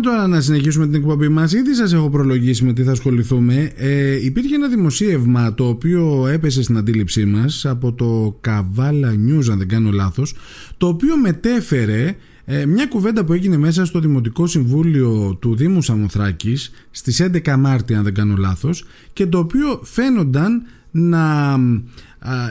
πάμε τώρα να συνεχίσουμε την εκπομπή μας. Ήδη σας έχω προλογίσει με τι θα ασχοληθούμε. Ε, υπήρχε ένα δημοσίευμα το οποίο έπεσε στην αντίληψή μας από το Καβάλα News, αν δεν κάνω λάθος, το οποίο μετέφερε ε, μια κουβέντα που έγινε μέσα στο Δημοτικό Συμβούλιο του Δήμου Σαμοθράκης στις 11 Μάρτη αν δεν κάνω λάθος και το οποίο φαίνονταν να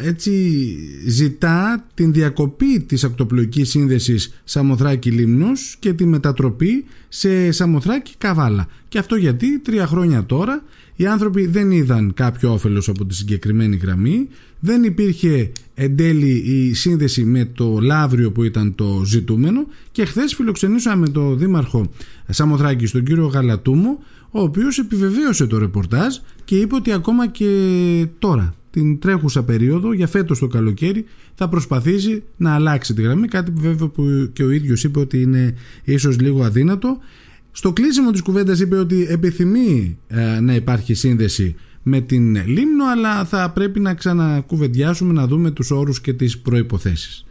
έτσι ζητά την διακοπή της ακτοπλοϊκής σύνδεσης Σαμοθράκη-Λίμνος και τη μετατροπή σε Σαμοθράκη-Καβάλα. Και αυτό γιατί τρία χρόνια τώρα οι άνθρωποι δεν είδαν κάποιο όφελος από τη συγκεκριμένη γραμμή, δεν υπήρχε εν τέλει η σύνδεση με το Λαύριο που ήταν το ζητούμενο και χθες φιλοξενήσαμε τον Δήμαρχο Σαμοθράκη, τον κύριο Γαλατούμο, ο οποίος επιβεβαίωσε το ρεπορτάζ και είπε ότι ακόμα και τώρα την τρέχουσα περίοδο για φέτος το καλοκαίρι θα προσπαθήσει να αλλάξει τη γραμμή κάτι που βέβαια που και ο ίδιος είπε ότι είναι ίσως λίγο αδύνατο. Στο κλείσιμο της κουβέντας είπε ότι επιθυμεί ε, να υπάρχει σύνδεση με την Λίμνο αλλά θα πρέπει να ξανακουβεντιάσουμε να δούμε τους όρους και τις προϋποθέσεις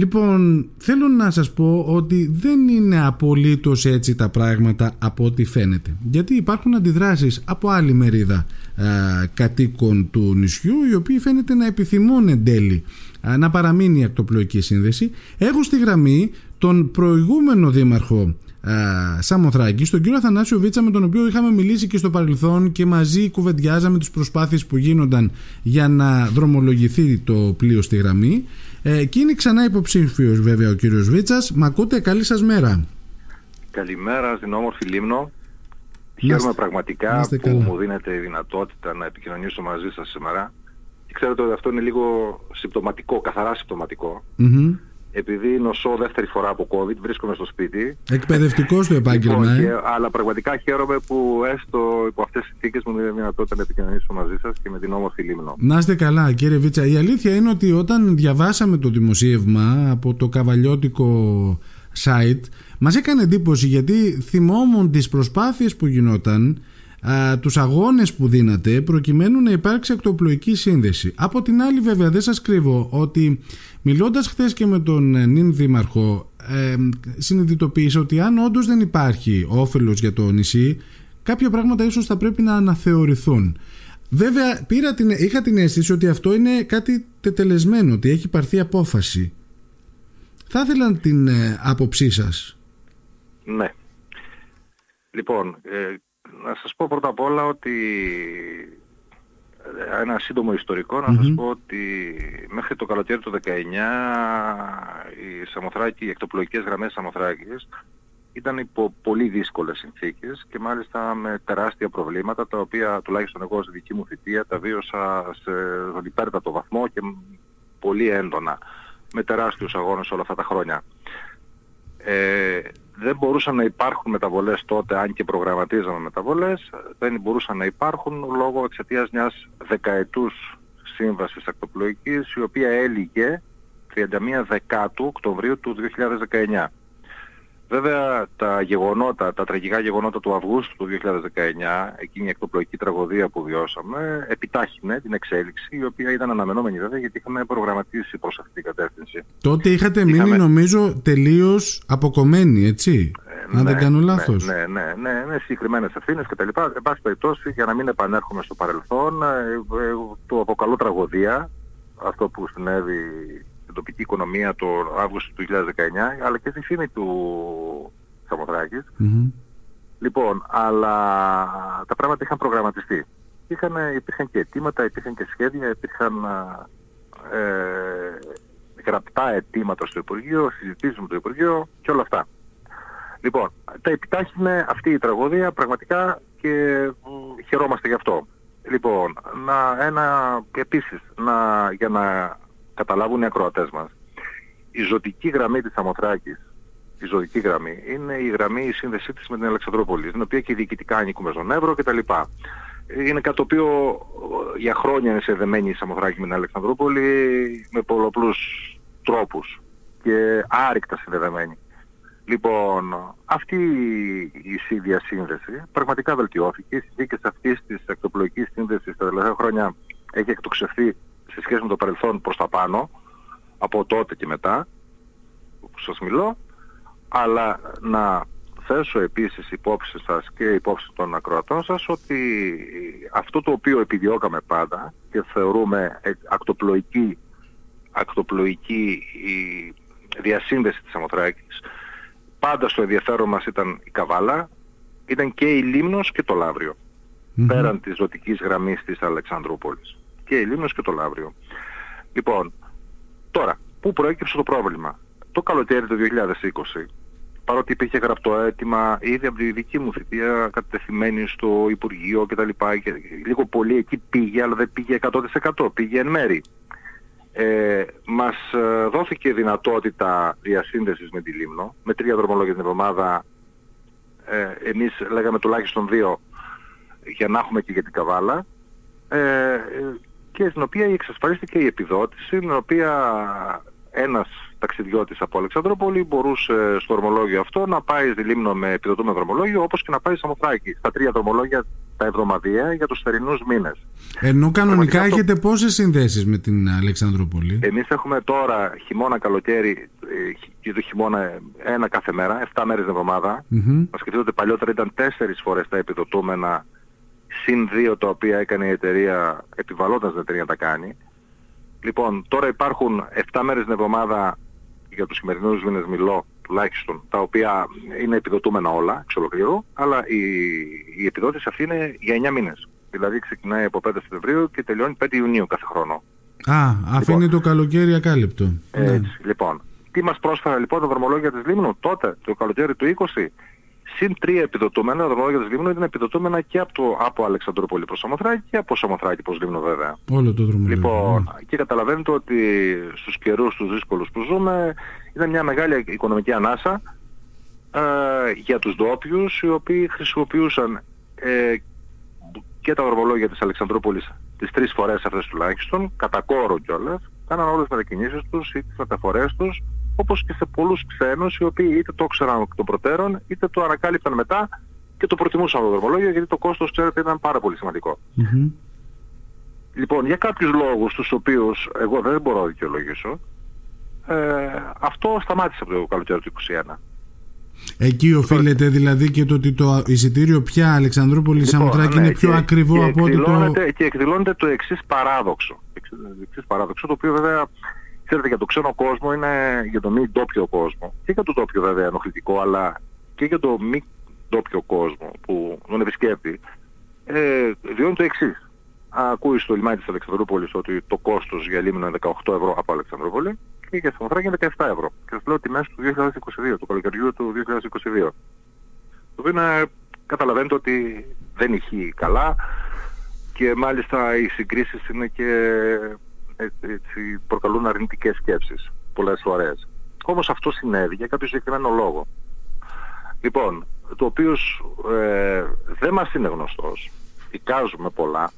Λοιπόν, θέλω να σας πω ότι δεν είναι απολύτως έτσι τα πράγματα από ό,τι φαίνεται. Γιατί υπάρχουν αντιδράσεις από άλλη μερίδα α, κατοίκων του νησιού, οι οποίοι φαίνεται να επιθυμούν εν τέλει να παραμείνει η ακτοπλοϊκή σύνδεση. Έχω στη γραμμή τον προηγούμενο δήμαρχο Σαμοθράκη, τον κύριο Αθανάσιο Βίτσα, με τον οποίο είχαμε μιλήσει και στο παρελθόν και μαζί κουβεντιάζαμε τις προσπάθειες που γίνονταν για να δρομολογηθεί το πλοίο στη γραμμή. Ε, και είναι ξανά υποψήφιος βέβαια ο κύριος Βίτσας. Μ' ακούτε, καλή σας μέρα. Καλημέρα στην όμορφη Λίμνο. Χαίρομαι πραγματικά που καλά. μου δίνετε η δυνατότητα να επικοινωνήσω μαζί σας σήμερα. Και ξέρετε ότι αυτό είναι λίγο συμπτωματικό, καθαρά επειδή νοσώ δεύτερη φορά από COVID, βρίσκομαι στο σπίτι. Εκπαιδευτικός το επάγγελμα, λοιπόν, ε. αλλά πραγματικά χαίρομαι που έστω υπό αυτές τις συνθήκες μου δίνει δυνατότητα να επικοινωνήσω μαζί σας και με την όμορφη Λίμνο. Να είστε καλά, κύριε Βίτσα. Η αλήθεια είναι ότι όταν διαβάσαμε το δημοσίευμα από το καβαλιώτικο site, μας έκανε εντύπωση γιατί θυμόμουν τις προσπάθειες που γινόταν α, τους αγώνες που δίνατε προκειμένου να υπάρξει ακτοπλοϊκή σύνδεση. Από την άλλη βέβαια δεν σας κρύβω ότι μιλώντας χθες και με τον ε, νυν δήμαρχο ε, συνειδητοποίησα ότι αν όντως δεν υπάρχει όφελος για το νησί κάποια πράγματα ίσως θα πρέπει να αναθεωρηθούν. Βέβαια πήρα την, είχα την αίσθηση ότι αυτό είναι κάτι τετελεσμένο, ότι έχει πάρθει απόφαση. Θα ήθελα την ε, άποψή σας. Ναι. Λοιπόν, ε, να σας πω πρώτα απ' όλα ότι ε, ένα σύντομο ιστορικό να σας πω ότι μέχρι το καλοκαίρι του 19 οι Σαμοθράκοι, οι εκτοπλοϊκές γραμμές Σαμοθράκης ήταν υπό πολύ δύσκολες συνθήκες και μάλιστα με τεράστια προβλήματα τα οποία τουλάχιστον εγώ στη δική μου θητεία τα βίωσα σε υπέρτατο βαθμό και πολύ έντονα με τεράστιους αγώνες όλα αυτά τα χρόνια. Ε, δεν μπορούσαν να υπάρχουν μεταβολές τότε, αν και προγραμματίζαμε μεταβολές, δεν μπορούσαν να υπάρχουν λόγω εξαιτίας μιας δεκαετούς σύμβασης ακτοπλοϊκής, η οποία έλυγε 31 Δεκάτου Οκτωβρίου του 2019. Βέβαια τα γεγονότα, τα τραγικά γεγονότα του Αυγούστου του 2019, εκείνη η εκτοπλοϊκή τραγωδία που βιώσαμε, επιτάχυνε την εξέλιξη, η οποία ήταν αναμενόμενη βέβαια γιατί είχαμε προγραμματίσει προς αυτή την κατεύθυνση. Τότε είχατε είχαμε... μείνει νομίζω τελείως αποκομμένοι, έτσι, ε, αν ναι, δεν κάνω ναι, λάθος. Ναι, ναι, ναι, ναι, ναι συγκεκριμένες ευθύνες κτλ. Εν πάση περιπτώσει, για να μην επανέρχομαι στο παρελθόν, ε, ε, το αποκαλώ τραγωδία, αυτό που συνέβη στην τοπική οικονομία το Αύγουστο του 2019, αλλά και στη φήμη του σαμοθρακης Λοιπόν, αλλά τα πράγματα είχαν προγραμματιστεί. Είχαν, υπήρχαν και αιτήματα, υπήρχαν και σχέδια, υπήρχαν ε, γραπτά αιτήματα στο Υπουργείο, συζητήσεις με το Υπουργείο και όλα αυτά. Λοιπόν, τα επιτάχυνε αυτή η τραγωδία πραγματικά και χαιρόμαστε γι' αυτό. Λοιπόν, να, ένα, επίσης, να, για να καταλάβουν οι ακροατές μας. Η ζωτική γραμμή της Αμοθράκης, η ζωτική γραμμή, είναι η γραμμή η σύνδεσή της με την Αλεξανδρόπολη, την οποία και διοικητικά ανήκουμε στον Εύρο κτλ. Είναι κάτι το οποίο ε, για χρόνια είναι συνδεμένη η Σαμοθράκη με την Αλεξανδρούπολη με πολλαπλούς τρόπους και άρρηκτα συνδεδεμένη. Λοιπόν, αυτή η διασύνδεση πραγματικά βελτιώθηκε. Οι συνθήκες αυτής της ακτοπλοϊκής σύνδεσης τα τελευταία χρόνια έχει εκτοξευθεί σε σχέση με το παρελθόν προς τα πάνω, από τότε και μετά που σας μιλώ, αλλά να θέσω επίσης υπόψη σας και υπόψη των ακροατών σας ότι αυτό το οποίο επιδιώκαμε πάντα και θεωρούμε ακτοπλοϊκή, ακτοπλοϊκή η διασύνδεση της Αμοθράκης πάντα στο ενδιαφέρον μας ήταν η Καβάλα, ήταν και η Λίμνος και το λαβριο πέραν της ζωτικής γραμμής της Αλεξανδρούπολης. Και η Λίμνος και το Λαύριο. Λοιπόν, τώρα, πού προέκυψε το πρόβλημα; Το καλοκαίρι του 2020, παρότι υπήρχε γραπτό αίτημα ήδη από τη δική μου θητεία κατευθυμένη στο Υπουργείο κτλ. Και λίγο πολύ εκεί πήγε, αλλά δεν πήγε 100%, πήγε εν μέρη. Ε, μας ε, δόθηκε δυνατότητα διασύνδεσης με τη Λίμνο, με τρία δρομολόγια την εβδομάδα, ε, εμείς λέγαμε τουλάχιστον δύο, για να έχουμε και για την Καβάλα, ε, και στην οποία εξασφαλίστηκε η επιδότηση, την οποία ένας ταξιδιώτης από Αλεξανδρόπολη μπορούσε στο δρομολόγιο αυτό να πάει στη Λίμνο με επιδοτούμενο δρομολόγιο όπως και να πάει Σαμοθράκη στα τρία δρομολόγια τα εβδομαδιαία για τους θερινούς μήνες. Ενώ κανονικά αυτό... έχετε πόσες συνδέσεις με την Αλεξανδρόπολη. Εμείς έχουμε τώρα χειμώνα, καλοκαίρι ε, και το χειμώνα ένα κάθε μέρα, 7 μέρες την εβδομάδα. Mm-hmm. Μας σκεφτείτε ότι παλιότερα ήταν 4 φορές τα επιδοτούμενα συν δύο τα οποία έκανε η εταιρεία επιβαλώντας την εταιρεία να τα κάνει. Λοιπόν, τώρα υπάρχουν 7 μέρες την εβδομάδα για τους σημερινούς μήνες μιλώ τουλάχιστον, τα οποία είναι επιδοτούμενα όλα εξ ολοκλήρου, αλλά η, η επιδότηση αυτή είναι για 9 μήνες. Δηλαδή ξεκινάει από 5 Σεπτεμβρίου και τελειώνει 5 Ιουνίου κάθε χρόνο. Α, αφήνει λοιπόν, το καλοκαίρι ακάλυπτο. Έτσι, ναι. λοιπόν. Τι μας πρόσφερα λοιπόν τα δρομολόγια της Λίμνου τότε, το καλοκαίρι του 20, συν τρία επιδοτούμενα, τα δρομολόγια της Λίμνου ήταν επιδοτούμενα και από, το, από Αλεξανδρούπολη προς Σαμοθράκη και από Σαμοθράκη προς Λίμνο βέβαια. Όλο το δρομολόγιο. Λοιπόν, ναι. και καταλαβαίνετε ότι στους καιρούς τους δύσκολους που ζούμε ήταν μια μεγάλη οικονομική ανάσα ε, για τους ντόπιους οι οποίοι χρησιμοποιούσαν ε, και τα δρομολόγια της Αλεξανδρούπολης τις τρεις φορές αυτές τουλάχιστον, κατά κόρο κιόλας, κάναν όλες τις μετακινήσεις τους ή τις μεταφορές τους όπως και σε πολλούς ξένους οι οποίοι είτε το ήξεραν εκ των προτέρων είτε το ανακάλυπταν μετά και το προτιμούσαν το δρομολόγιο γιατί το κόστος ξέρετε ήταν πάρα πολύ Λοιπόν, για κάποιους λόγους τους οποίους εγώ δεν μπορώ να δικαιολογήσω ε, αυτό σταμάτησε από το καλοκαίρι του 2021. Εκεί οφείλεται δηλαδή και το ότι το εισιτήριο πια Αλεξανδρούπολης λοιπόν, Σαμοτράκη ναι, είναι πιο ακριβό από ότι το... Και εκδηλώνεται το εξής παράδοξο. εξής παράδοξο, το οποίο βέβαια Ξέρετε, για το ξένο κόσμο είναι για το μη ντόπιο κόσμο. Και για το ντόπιο βέβαια ενοχλητικό, αλλά και για το μη ντόπιο κόσμο που τον επισκέπτει, ε, βιώνει το εξής. Ακούεις στο λιμάνι της Αλεξανδρούπολης ότι το κόστος για λίμνο είναι 18 ευρώ από Αλεξανδρούπολη και για Σαμοθράκη είναι 17 ευρώ. Και σας λέω τιμές του 2022, του καλοκαιριού του 2022. Το οποίο είναι, καταλαβαίνετε ότι δεν ηχεί καλά και μάλιστα οι συγκρίσεις είναι και έτσι, προκαλούν αρνητικές σκέψεις πολλές φορές. Όμως αυτό συνέβη για κάποιο συγκεκριμένο λόγο. Λοιπόν, το οποίος ε, δεν μας είναι γνωστός, εικάζουμε πολλά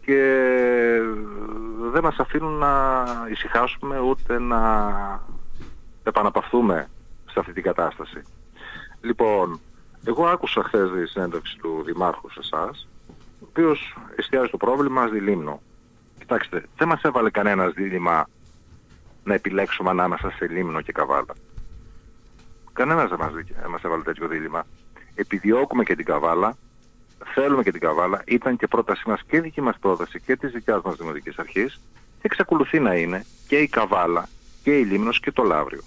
και δεν μας αφήνουν να ησυχάσουμε ούτε να επαναπαυθούμε σε αυτή την κατάσταση. Λοιπόν, εγώ άκουσα χθες τη συνέντευξη του Δημάρχου σε εσάς, ο οποίος εστιάζει το πρόβλημα στη Λίμνο. Κοιτάξτε, δεν μας έβαλε κανένας δίλημα να επιλέξουμε ανάμεσα σε Λίμνο και Καβάλα. Κανένας δεν μας, μας έβαλε τέτοιο δίλημα. Επιδιώκουμε και την Καβάλα, θέλουμε και την Καβάλα, ήταν και πρότασή μας και δική μας πρόταση και της δικιάς μας Δημοτικής Αρχής και εξακολουθεί να είναι και η Καβάλα και η Λίμνος και το Λαύριο.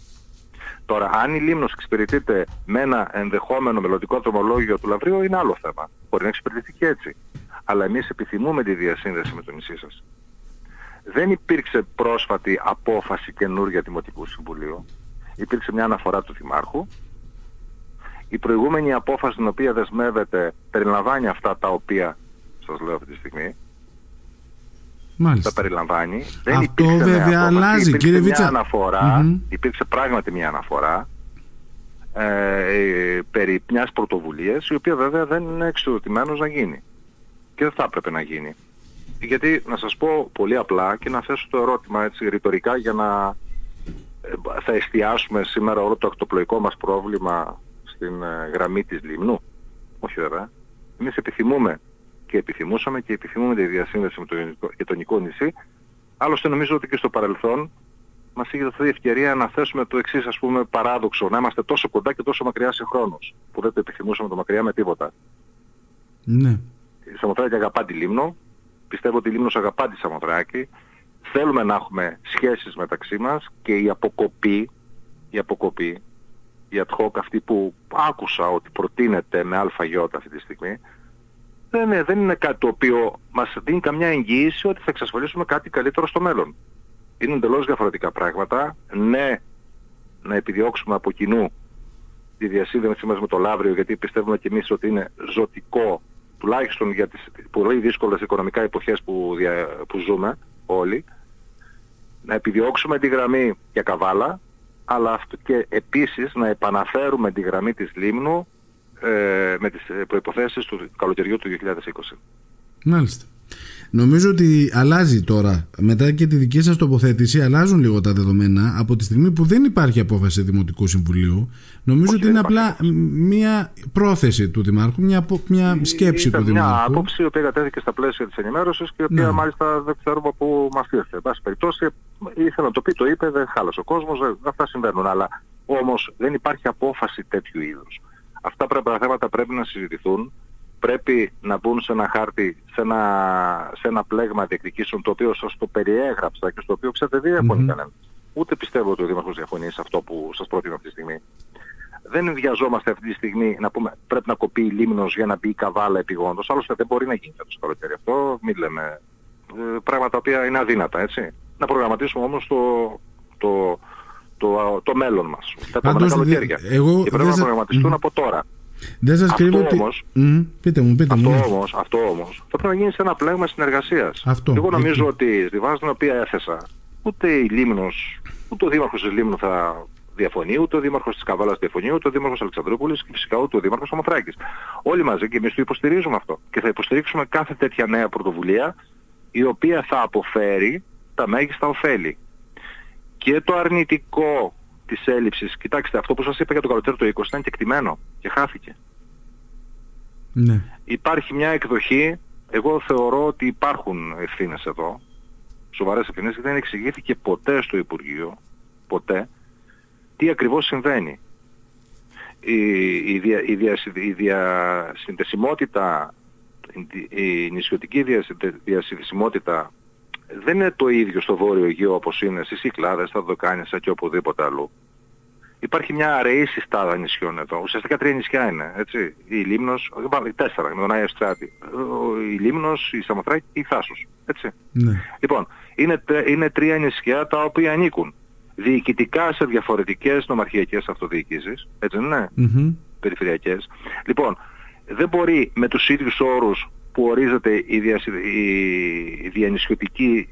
Τώρα, αν η Λίμνος εξυπηρετείται με ένα ενδεχόμενο μελλοντικό δρομολόγιο του Λαυρίου είναι άλλο θέμα. Μπορεί να εξυπηρετηθεί και έτσι. Αλλά εμείς επιθυμούμε τη διασύνδεση με το νησί σας. Δεν υπήρξε πρόσφατη απόφαση καινούργια Δημοτικού Συμβουλίου. Υπήρξε μια αναφορά του Δημάρχου. Η προηγούμενη απόφαση την οποία δεσμεύεται περιλαμβάνει αυτά τα οποία σας λέω αυτή τη στιγμή. Μάλιστα. Τα περιλαμβάνει. Δεν Αυτό βέβαια μια αλλάζει υπήρξε κύριε Βίτσα. Μια αναφορά, Υπήρξε πράγματι μια αναφορά ε, περί μιας πρωτοβουλίας η οποία βέβαια δεν είναι εξοδοτημένος να γίνει. Και δεν θα έπρεπε να γίνει γιατί να σας πω πολύ απλά και να θέσω το ερώτημα έτσι ρητορικά για να ε, θα εστιάσουμε σήμερα όλο το ακτοπλοϊκό μας πρόβλημα στην ε, γραμμή της Λιμνού. Όχι βέβαια. Εμείς επιθυμούμε και επιθυμούσαμε και επιθυμούμε τη διασύνδεση με το γειτονικό νησί. Άλλωστε νομίζω ότι και στο παρελθόν μας είχε δοθεί ευκαιρία να θέσουμε το εξής ας πούμε παράδοξο, να είμαστε τόσο κοντά και τόσο μακριά σε χρόνος, που δεν το επιθυμούσαμε το μακριά με τίποτα. Ναι. Η Σαμοθράκη αγαπά τη Λίμνο, πιστεύω ότι η Λίμνος αγαπά τη Σαμοθράκη, θέλουμε να έχουμε σχέσεις μεταξύ μας και η αποκοπή, η αποκοπή, η ad hoc αυτή που άκουσα ότι προτείνεται με ΑΙ αυτή τη στιγμή, δεν είναι, δεν είναι κάτι το οποίο μας δίνει καμιά εγγύηση ότι θα εξασφαλίσουμε κάτι καλύτερο στο μέλλον. Είναι εντελώς διαφορετικά πράγματα. Ναι, να επιδιώξουμε από κοινού τη διασύνδεση μας με το Λαύριο, γιατί πιστεύουμε και εμείς ότι είναι ζωτικό, τουλάχιστον για τις πολύ δύσκολες οικονομικά εποχές που, που ζούμε όλοι, να επιδιώξουμε τη γραμμή για Καβάλα, αλλά αυτό και επίσης να επαναφέρουμε τη γραμμή της Λίμνου ε, με τις προϋποθέσεις του καλοκαιριού του 2020. Μάλιστα. Νομίζω ότι αλλάζει τώρα, μετά και τη δική σας τοποθέτηση, αλλάζουν λίγο τα δεδομένα από τη στιγμή που δεν υπάρχει απόφαση Δημοτικού Συμβουλίου. Νομίζω ότι είναι απλά μια πρόθεση του Δημάρχου, μια, μια σκέψη του Δημάρχου. Μια άποψη η οποία κατέθηκε στα πλαίσια της ενημέρωσης και η οποία ναι. μάλιστα δεν ξέρουμε πού μας ήρθε. Εν πάση περιπτώσει, ήθελα να το πει, το είπε, δεν χάλασε ο κόσμος, δεν, αυτά συμβαίνουν. Αλλά όμως δεν υπάρχει απόφαση τέτοιου είδους. Αυτά πρέπει, τα θέματα πρέπει να συζητηθούν πρέπει να μπουν σε ένα χάρτη, σε ένα, σε ένα πλέγμα διεκδικήσεων το οποίο σας το περιέγραψα και στο οποίο ξέρετε δεν διαφωνεί mm-hmm. κανένας. Ούτε πιστεύω ότι ο Δήμαρχος διαφωνεί σε αυτό που σας πρότεινα αυτή τη στιγμή. Δεν βιαζόμαστε αυτή τη στιγμή να πούμε πρέπει να κοπεί η λίμνος για να μπει η καβάλα επιγόντως. Άλλωστε δεν μπορεί να γίνει αυτό το καλοκαίρι αυτό. Μην λέμε ε, πράγματα τα οποία είναι αδύνατα έτσι. Να προγραμματίσουμε όμως το, το, το, το μέλλον μας. Τα επόμενα καλοκαίρια. Εγώ, και πρέπει να προγραμματιστούν mm. από τώρα. Δεν σας κρύβω ότι... Όμως, mm, πείτε μου, πείτε αυτό μου. Όμως, αυτό όμως θα πρέπει να γίνει σε ένα πλέγμα συνεργασίας. Αυτό, Εγώ νομίζω ότι στη βάση την οποία έθεσα ούτε η Λίμνος, ούτε ο Δήμαρχος της Λίμνου θα διαφωνεί, ούτε ο Δήμαρχος της Καβάλας διαφωνεί, ούτε ο Δήμαρχος Αλεξανδρούπολης και φυσικά ούτε ο Δήμαρχος Ομοθράκης. Όλοι μαζί και εμείς το υποστηρίζουμε αυτό. Και θα υποστηρίξουμε κάθε τέτοια νέα πρωτοβουλία η οποία θα αποφέρει τα μέγιστα ωφέλη. Και το αρνητικό της έλλειψης. Κοιτάξτε, αυτό που σας είπα για το καλοκαίρι του 20 ήταν κεκτημένο και χάθηκε. Ναι. Υπάρχει μια εκδοχή, εγώ θεωρώ ότι υπάρχουν ευθύνες εδώ, σοβαρές ευθύνες, και δεν εξηγήθηκε ποτέ στο Υπουργείο, ποτέ, τι ακριβώς συμβαίνει. Η, η, δια, η, δια, η διασυνδεσιμότητα, η νησιωτική διασυνδεσιμότητα δεν είναι το ίδιο στο Βόρειο Αιγαίο όπως είναι στις Κυκλάδες, στα Δοκάνησα και οπουδήποτε αλλού. Υπάρχει μια αραιή συστάδα νησιών εδώ. Ουσιαστικά τρία νησιά είναι, έτσι. Η Λίμνος, όχι τέσσερα, με τον Άγιο Στράτη. Η Λίμνος, η Σαμοθράκη και η Θάσος, έτσι. Ναι. Λοιπόν, είναι, είναι τρία νησιά τα οποία ανήκουν διοικητικά σε διαφορετικές νομαρχιακές αυτοδιοικήσεις, έτσι δεν είναι, mm-hmm. περιφερειακές. Λοιπόν, δεν μπορεί με τους ίδιους όρους που ορίζεται η, διασυ... η διανυσιωτική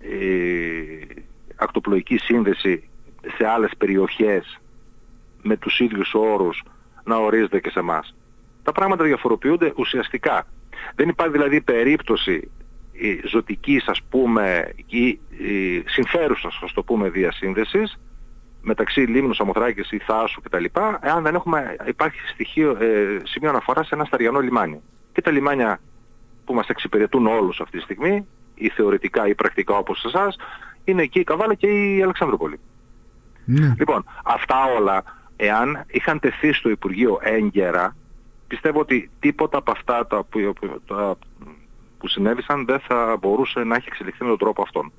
ε, ακτοπλοϊκή σύνδεση σε άλλες περιοχές με τους ίδιους όρους να ορίζεται και σε εμάς. Τα πράγματα διαφοροποιούνται ουσιαστικά. Δεν υπάρχει δηλαδή περίπτωση η ζωτικής ας πούμε ή συμφέρουσας ας το πούμε διασύνδεσης μεταξύ Λίμνου, Σαμοθράκης ή Θάσου κτλ. εάν δεν έχουμε, υπάρχει στοιχείο, ε, σημείο αναφοράς σε ένα σταριανό λιμάνι. Και τα λιμάνια που μας εξυπηρετούν όλους αυτή τη στιγμή, ή θεωρητικά ή πρακτικά όπως εσάς, είναι εκεί η Καβάλα και η Αλεξανδρούπολη. Ναι. Λοιπόν, αυτά όλα, εάν είχαν τεθεί στο Υπουργείο έγκαιρα, πιστεύω ότι τίποτα από αυτά τα που, τα, που συνέβησαν δεν θα μπορούσε να έχει εξελιχθεί με τον τρόπο αυτόν.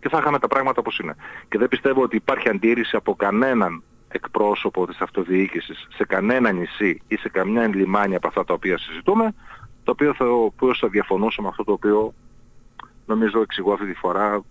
Και θα είχαμε τα πράγματα όπως είναι. Και δεν πιστεύω ότι υπάρχει αντίρρηση από κανέναν εκπρόσωπο της αυτοδιοίκησης σε κανένα νησί ή σε καμιά λιμάνι από αυτά τα οποία συζητούμε το οποίο θα, θα διαφωνούσε με αυτό το οποίο νομίζω εξηγώ αυτή τη φορά.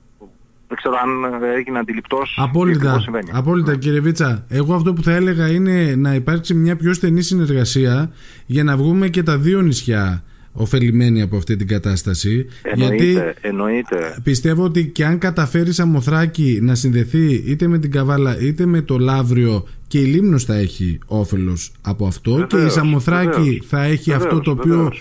Δεν ξέρω αν έγινε αντιληπτός Απόλυτα, απόλυτα ναι. κύριε Βίτσα. Εγώ αυτό που θα έλεγα είναι να υπάρξει μια πιο στενή συνεργασία για να βγούμε και τα δύο νησιά ωφελημένοι από αυτή την κατάσταση. Εννοείται, γιατί εννοείται. πιστεύω ότι και αν καταφέρει Σαμοθράκη να συνδεθεί είτε με την Καβάλα είτε με το Λαύριο και η Λίμνος θα έχει όφελος από αυτό και η Σαμοθράκη θα έχει αυτό το οποίο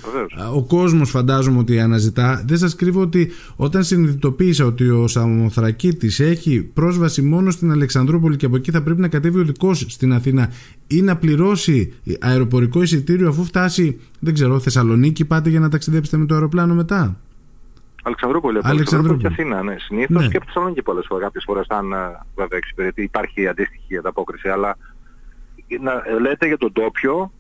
ο κόσμος φαντάζομαι ότι αναζητά. Δεν σας κρύβω ότι όταν συνειδητοποίησα ότι ο Σαμοθρακίτης έχει πρόσβαση μόνο στην Αλεξανδρούπολη και από εκεί θα πρέπει να κατέβει ο δικός στην Αθήνα ή να πληρώσει αεροπορικό εισιτήριο αφού φτάσει, δεν ξέρω, Θεσσαλονίκη πάτε για να ταξιδέψετε με το αεροπλάνο μετά. Αλεξανδρούπολη, από Αλεξανδρούπολη. και Αθήνα, ναι, συνήθως Ναι. και από Θεσσαλονίκη πολλές φορές, κάποιες φορές αν ε, βέβαια εξυπηρετεί, υπάρχει αντίστοιχη ανταπόκριση, αλλά να λέτε για τον τόπιο,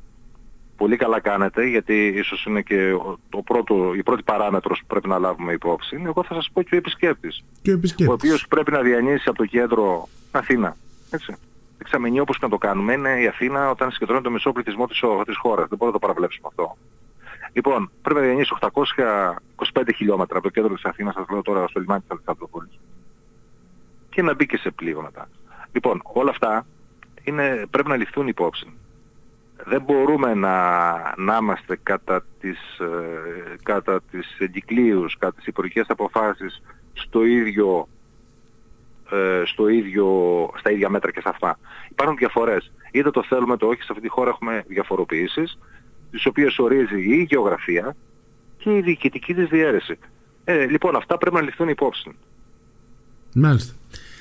πολύ καλά κάνετε, γιατί ίσως είναι και ο- το πρώτο, η πρώτη παράμετρος που πρέπει να λάβουμε υπόψη. Εγώ θα σας πω και ο επισκέπτης, Και ο ο επισκέπτης. οποίος πρέπει να διανύσει από το κέντρο Αθήνα. Έτσι. Εξαμενή όπως και να το κάνουμε είναι η Αθήνα όταν συγκεντρώνει το μισό πληθυσμό της, ο- της χώρας. Δεν μπορούμε να το παραβλέψουμε αυτό. Λοιπόν, πρέπει να διανύσεις 825 χιλιόμετρα από το κέντρο της Αθήνας, σας λέω τώρα στο λιμάνι της Αλεξανδρούπολης. Και να μπει και σε πλοίο μετά. Λοιπόν, όλα αυτά είναι, πρέπει να ληφθούν υπόψη. Δεν μπορούμε να, να είμαστε κατά τις, ε, κατά τις εγκυκλίους, κατά τις υπουργικές αποφάσεις στο ίδιο, ε, στο ίδιο, στα ίδια μέτρα και σε αυτά. Υπάρχουν διαφορές. Είτε το θέλουμε το όχι, σε αυτή τη χώρα έχουμε διαφοροποιήσεις, τις οποίες ορίζει η γεωγραφία και η διοικητική της διαίρεση. Ε, λοιπόν, αυτά πρέπει να ληφθούν υπόψη. Μάλιστα.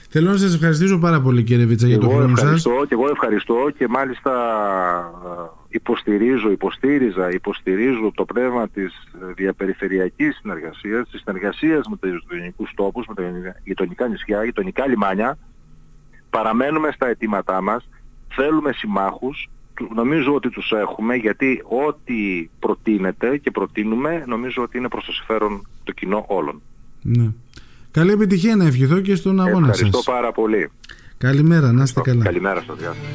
Θέλω να σας ευχαριστήσω πάρα πολύ κύριε Βίτσα για τον εγώ χρόνο σας. ευχαριστώ και εγώ ευχαριστώ και μάλιστα ε, υποστηρίζω, υποστήριζα, υποστηρίζω το πνεύμα της ε, διαπεριφερειακής συνεργασίας, της συνεργασίας με τους γειτονικούς τόπους, με τα γειτονικά νησιά, γειτονικά λιμάνια. Παραμένουμε στα αιτήματά μας, θέλουμε συμμάχους, του- νομίζω ότι τους έχουμε γιατί ό,τι προτείνεται και προτείνουμε νομίζω ότι είναι προς το συμφέρον το κοινό όλων. Ναι. Καλή επιτυχία να ευχηθώ και στον αγώνα Ευχαριστώ σας. πάρα πολύ. Καλημέρα, να είστε καλά. Καλημέρα σας. Γεια σας.